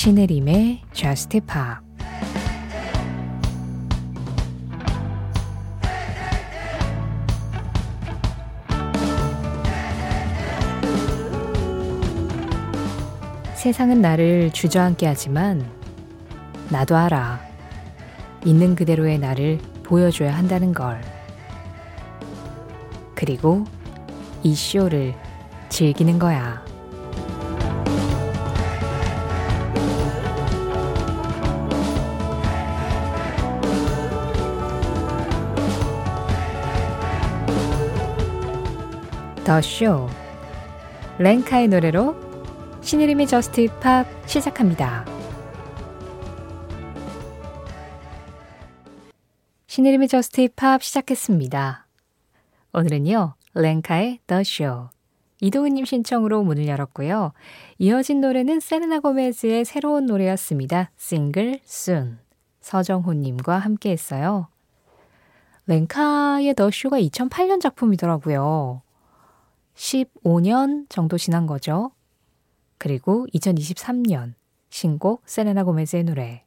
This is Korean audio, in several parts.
신혜림의 Just Pop 세상은 나를 주저앉게 하지만 나도 알아. 있는 그대로의 나를 보여줘야 한다는 걸. 그리고 이 쇼를 즐기는 거야. The Show. 렌카의 노래로 신혜림의 Just Pop 시작합니다. 신혜림의 Just Pop 시작했습니다. 오늘은요, 랭카의 The Show. 이동은님 신청으로 문을 열었고요. 이어진 노래는 세레나 고메즈의 새로운 노래였습니다. 싱글 Soon. 서정호님과 함께 했어요. 랭카의 더 쇼가 2008년 작품이더라고요. 15년 정도 지난 거죠. 그리고 2023년 신곡 세레나 고메즈의 노래.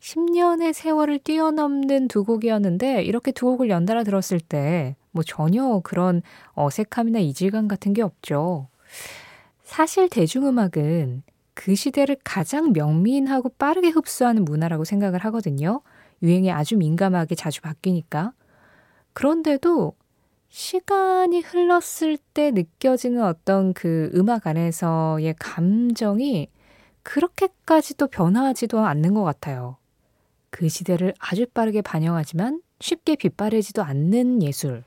10년의 세월을 뛰어넘는 두 곡이었는데 이렇게 두 곡을 연달아 들었을 때 뭐 전혀 그런 어색함이나 이질감 같은 게 없죠. 사실 대중음악은 그 시대를 가장 명민하고 빠르게 흡수하는 문화라고 생각을 하거든요. 유행에 아주 민감하게 자주 바뀌니까. 그런데도 시간이 흘렀을 때 느껴지는 어떤 그 음악 안에서의 감정이 그렇게까지도 변화하지도 않는 것 같아요. 그 시대를 아주 빠르게 반영하지만 쉽게 빗바래지도 않는 예술.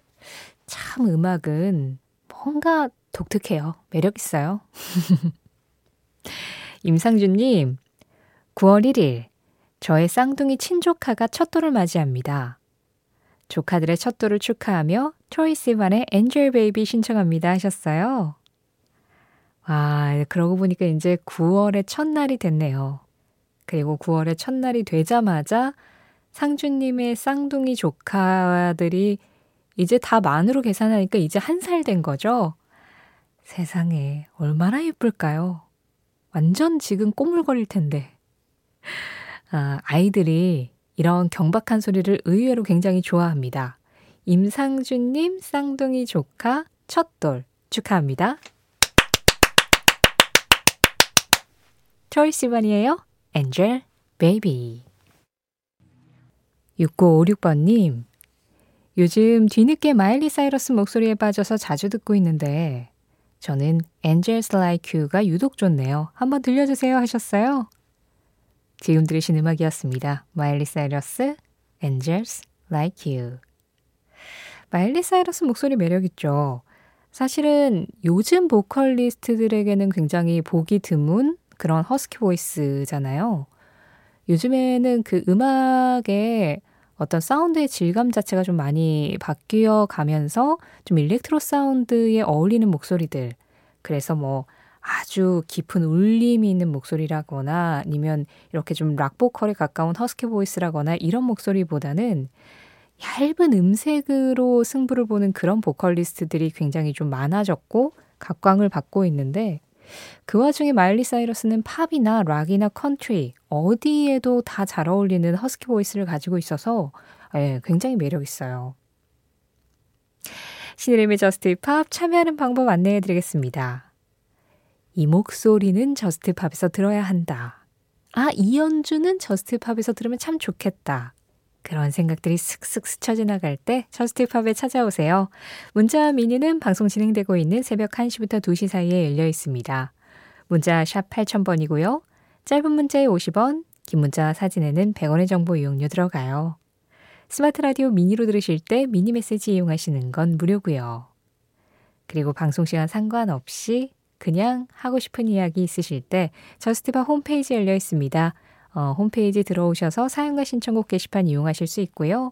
참 음악은 뭔가 독특해요. 매력 있어요. 임상준님, 9월 1일, 저의 쌍둥이 친조카가 첫 돌을 맞이합니다. 조카들의 첫 돌을 축하하며 트로이 시반의 Angel Baby 신청합니다 하셨어요. 와, 그러고 보니까 이제 9월의 첫날이 됐네요. 그리고 9월의 첫날이 되자마자 상주님의 쌍둥이 조카들이 이제 다 만으로 계산하니까 이제 한 살 된 거죠? 세상에, 얼마나 예쁠까요? 완전 지금 꼬물거릴 텐데. 아, 아이들이 이런 경박한 소리를 의외로 굉장히 좋아합니다. 임상준님 쌍둥이 조카 첫돌 축하합니다. 트로이 시반이에요. Angel Baby 6956번님 요즘 뒤늦게 마일리 사이러스 목소리에 빠져서 자주 듣고 있는데 저는 Angels Like You가 유독 좋네요. 한번 들려주세요 하셨어요. 지금 들으신 음악이었습니다. 마일리 사이러스, Angels Like You. 마일리 사이러스 목소리 매력있죠. 사실은 요즘 보컬리스트들에게는 굉장히 보기 드문 그런 허스키 보이스잖아요. 요즘에는 그 음악의 어떤 사운드의 질감 자체가 좀 많이 바뀌어 가면서 좀 일렉트로 사운드에 어울리는 목소리들. 그래서 뭐 아주 깊은 울림이 있는 목소리라거나 아니면 이렇게 좀 락보컬에 가까운 허스키 보이스라거나 이런 목소리보다는 얇은 음색으로 승부를 보는 그런 보컬리스트들이 굉장히 좀 많아졌고 각광을 받고 있는데 그 와중에 마일리 사이러스는 팝이나 락이나 컨트리 어디에도 다 잘 어울리는 husky voice를 가지고 있어서 예, 굉장히 매력 있어요. 신혜림의 Just Pop 참여하는 방법 안내해 드리겠습니다. 이 목소리는 Just Pop에서 들어야 한다. 아, 이 연주는 Just Pop에서 들으면 참 좋겠다. 그런 생각들이 슥슥 스쳐 지나갈 때 JUST POP에 찾아오세요. 문자 mini는 방송 진행되고 있는 새벽 1시부터 2시 사이에 열려 있습니다. 문자 샵 8000번이고요. 짧은 문자에 50원, 긴 문자 사진에는 100원의 정보 이용료 들어가요. 스마트 라디오 mini로 들으실 때 미니 메시지 이용하시는 건 무료고요. 그리고 방송 시간 상관없이 그냥 하고 싶은 이야기 있으실 때 JUST POP 홈페이지 열려 있습니다. 어, 홈페이지 들어오셔서 사연과 신청곡 게시판 이용하실 수 있고요.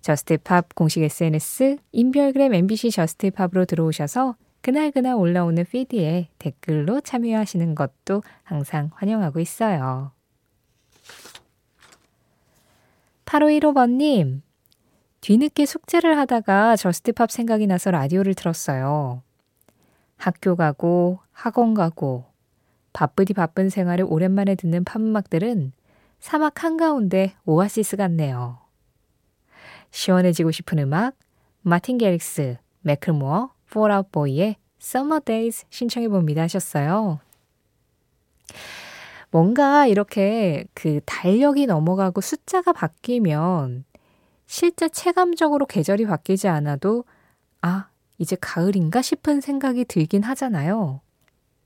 JUST POP 공식 SNS 인별그램 MBC JUST POP으로 들어오셔서 그날그날 올라오는 feed에 댓글로 참여하시는 것도 항상 환영하고 있어요. 8515번님, 뒤늦게 숙제를 하다가 JUST POP 생각이 나서 라디오를 들었어요. 학교 가고 학원 가고 바쁘디 바쁜 생활을 오랜만에 듣는 팝음악들은 사막 한가운데 오아시스 같네요. 시원해지고 싶은 음악, 마틴 게릭스, Fallout Boy의 Summer Days 신청해 봅니다 하셨어요. 뭔가 이렇게 그 달력이 넘어가고 숫자가 바뀌면 실제 체감적으로 계절이 바뀌지 않아도 아, 이제 가을인가 싶은 생각이 들긴 하잖아요.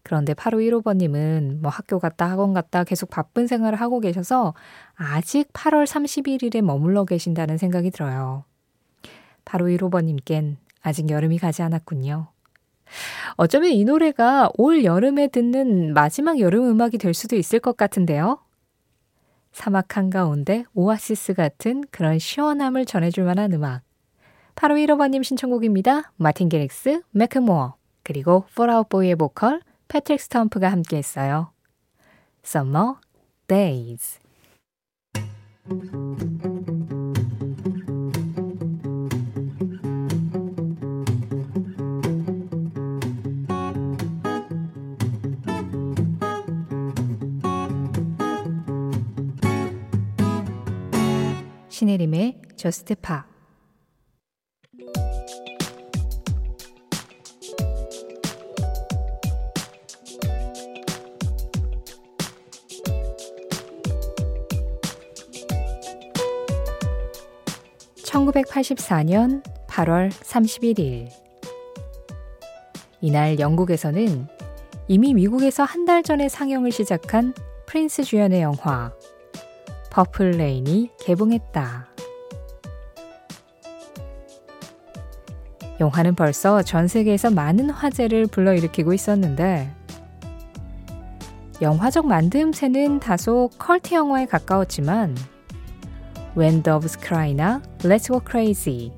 그런데 8515번님은 뭐 학교 갔다 학원 갔다 계속 바쁜 생활을 하고 계셔서 아직 8월 31일에 머물러 계신다는 생각이 들어요. 8515번님껜 아직 여름이 가지 않았군요. 어쩌면 이 노래가 올 여름에 듣는 마지막 여름 음악이 될 수도 있을 것 같은데요. 사막 한가운데 오아시스 같은 그런 시원함을 전해줄 만한 음악. 8515번님 신청곡입니다. 마틴 게릭스, 매크모어, 그리고 폴아웃보이의 보컬 패트릭 스톰프가 함께 했어요. Summer Days 신혜림의 저스트 파 1984년 8월 31일. 이날 영국에서는 이미 미국에서 한 달 전에 상영을 시작한 프린스 주연의 영화 Purple Rain이 개봉했다. 영화는 벌써 전 세계에서 많은 화제를 불러일으키고 있었는데 영화적 만듦새는 다소 컬트 영화에 가까웠지만 When Doves Cry나 Let's Go Crazy,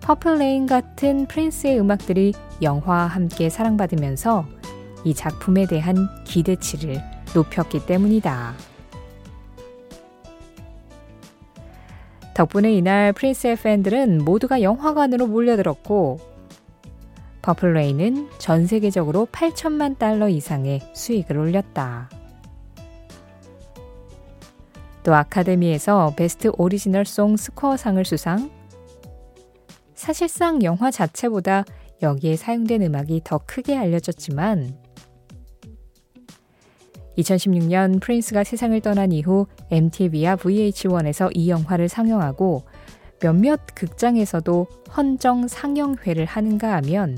Purple Rain 같은 프린스의 음악들이 영화와 함께 사랑받으면서 이 작품에 대한 기대치를 높였기 때문이다. 덕분에 이날 프린스의 팬들은 모두가 영화관으로 몰려들었고 Rain은 전 세계적으로 8천만 달러 이상의 수익을 올렸다. 또 아카데미에서 Best Original Song Score상을 수상. 사실상 영화 자체보다 여기에 사용된 음악이 더 크게 알려졌지만 2016년 프린스가 세상을 떠난 이후 MTV와 VH1에서 이 영화를 상영하고 몇몇 극장에서도 헌정 상영회를 하는가 하면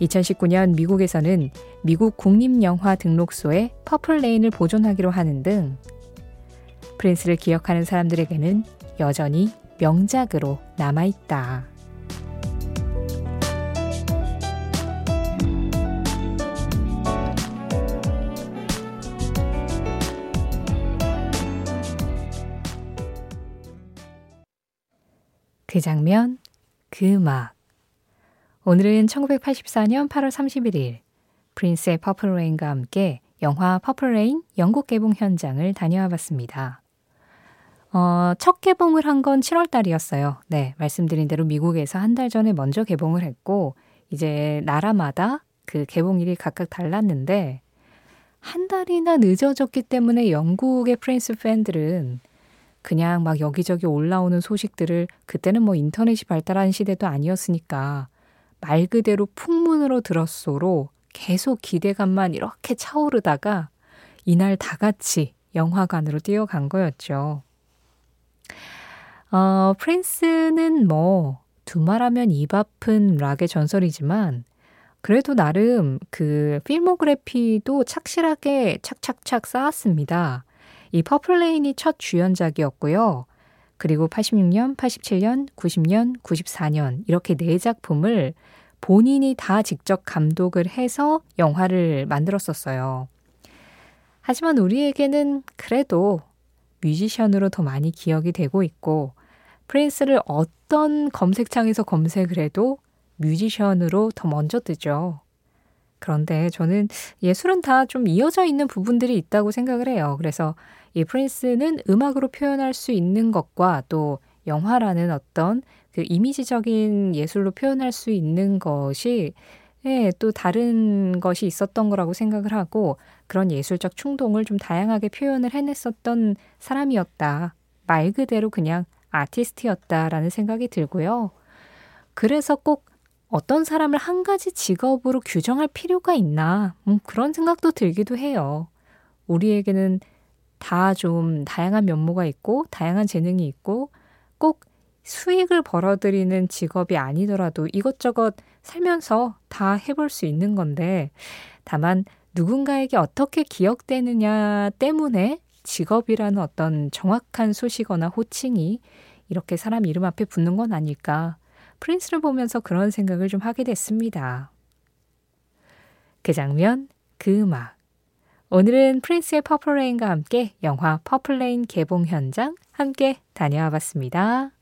2019년 미국에서는 미국 국립영화 등록소에 Purple Rain을 보존하기로 하는 등 프린스를 기억하는 사람들에게는 여전히 명작으로 남아있다. 그 장면, 그 음악. 오늘은 1984년 8월 31일 프린스의 Purple Rain과 함께 영화 Purple Rain 영국 개봉 현장을 다녀와 봤습니다. 어, 첫 개봉을 한 건 7월 달이었어요. 네, 말씀드린 대로 미국에서 한 달 전에 먼저 개봉을 했고, 이제 나라마다 그 개봉일이 각각 달랐는데, 한 달이나 늦어졌기 때문에 영국의 프린스 팬들은 그냥 막 여기저기 올라오는 소식들을 그때는 뭐 인터넷이 발달한 시대도 아니었으니까 말 그대로 풍문으로 들었소로 계속 기대감만 이렇게 차오르다가 이날 다 같이 영화관으로 뛰어간 거였죠. 어, 프린스는 뭐, 두말하면 입 아픈 락의 전설이지만, 그래도 나름 그 필모그래피도 착실하게 착착착 쌓았습니다. 이 Purple Rain이 첫 주연작이었고요. 그리고 86년, 87년, 90년, 94년 이렇게 네 작품을 본인이 다 직접 감독을 해서 영화를 만들었었어요. 하지만 우리에게는 그래도 뮤지션으로 더 많이 기억이 되고 있고 프린스를 어떤 검색창에서 검색을 해도 뮤지션으로 더 먼저 뜨죠. 그런데 저는 예술은 다 좀 이어져 있는 부분들이 있다고 생각을 해요. 그래서 이 프린스는 음악으로 표현할 수 있는 것과 또 영화라는 어떤 그 이미지적인 예술로 표현할 수 있는 것이 예, 또 다른 것이 있었던 거라고 생각을 하고 그런 예술적 충동을 좀 다양하게 표현을 해냈었던 사람이었다. 말 그대로 그냥 아티스트였다라는 생각이 들고요. 그래서 꼭 어떤 사람을 한 가지 직업으로 규정할 필요가 있나, 음, 그런 생각도 들기도 해요. 우리에게는 다 좀 다양한 면모가 있고, 다양한 재능이 있고, 꼭 수익을 벌어들이는 직업이 아니더라도 이것저것 살면서 다 해볼 수 있는 건데, 다만 누군가에게 어떻게 기억되느냐 때문에 직업이라는 어떤 정확한 수식어나 호칭이 이렇게 사람 이름 앞에 붙는 건 아닐까. 프린스를 보면서 그런 생각을 좀 하게 됐습니다. 그 장면, 그 음악. 오늘은 프린스의 Purple Rain과 함께 영화 Purple Rain 개봉 현장 함께 다녀와 봤습니다.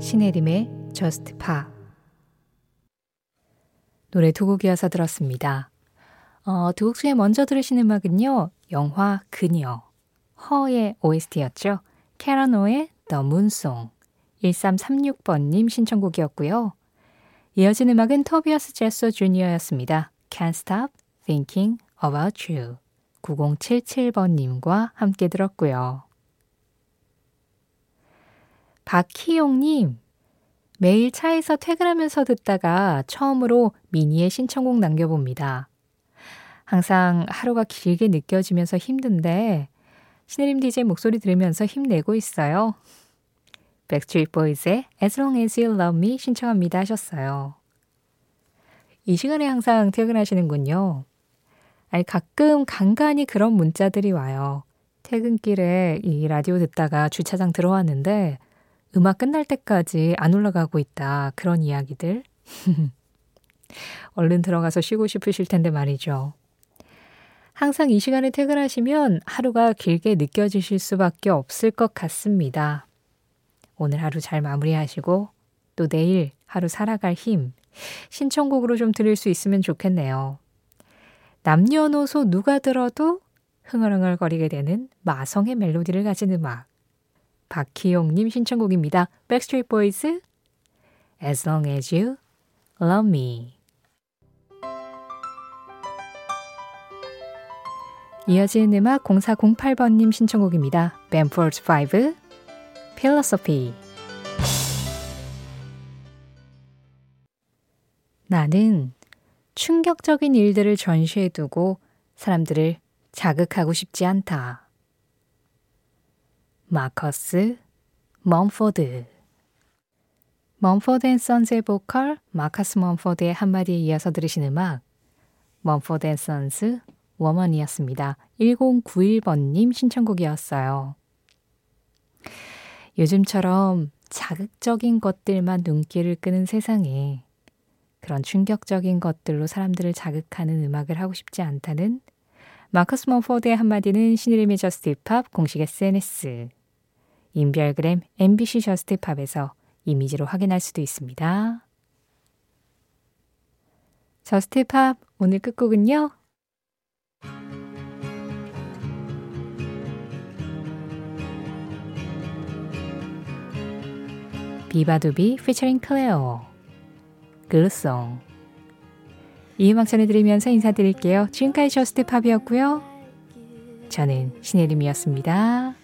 신혜림의 Just Pa 노래 두 곡 이어서 들었습니다. 어, 두 곡 중에 먼저 들으신 음악은요. 영화 그녀, 허의 OST였죠. 캐라노의 The Moonsong 1336번님 신청곡이었고요. 이어진 음악은 토비어스 제소 주니어였습니다. Can't Stop Thinking About You 9077번님과 함께 들었고요. 박희용님, 매일 차에서 퇴근하면서 듣다가 처음으로 mini에 신청곡 남겨봅니다. 항상 하루가 길게 느껴지면서 힘든데 신혜림 DJ 목소리 들으면서 힘내고 있어요. Backstreet Boys의 As Long As You Love Me 신청합니다 하셨어요. 이 시간에 항상 퇴근하시는군요. 아니 가끔 간간히 그런 문자들이 와요. 퇴근길에 이 라디오 듣다가 주차장 들어왔는데 음악 끝날 때까지 안 올라가고 있다. 그런 이야기들. 얼른 들어가서 쉬고 싶으실 텐데 말이죠. 항상 이 시간에 퇴근하시면 하루가 길게 느껴지실 수밖에 없을 것 같습니다. 오늘 하루 잘 마무리하시고 또 내일 하루 살아갈 힘 신청곡으로 좀 들을 수 있으면 좋겠네요. 남녀노소 누가 들어도 흥얼흥얼거리게 되는 마성의 멜로디를 가진 음악. 박희용님 신청곡입니다. Backstreet Boys, As Long As You Love Me. 이어진 음악 0408번님 신청곡입니다. Bamford 5, Philosophy. 나는 충격적인 일들을 전시해 두고 사람들을 자극하고 싶지 않다. 마커스 멈포드 Mumford & Sons의 보컬 마커스 멈포드의 한마디에 이어서 들으신 음악 Mumford & Sons Woman이었습니다. 1091번님 신청곡이었어요. 요즘처럼 자극적인 것들만 눈길을 끄는 세상에 그런 충격적인 것들로 사람들을 자극하는 음악을 하고 싶지 않다는 마커스 멈포드의 한마디는 신혜림의 JUST POP 공식 SNS 인별그램 MBC JUST POP에서 이미지로 확인할 수도 있습니다. JUST POP 오늘 끝곡은요. beabadoobee featuring Clairo Glue Song 이 음악 전해드리면서 인사드릴게요. 지금까지 JUST POP이었고요. 저는 신혜림이었습니다.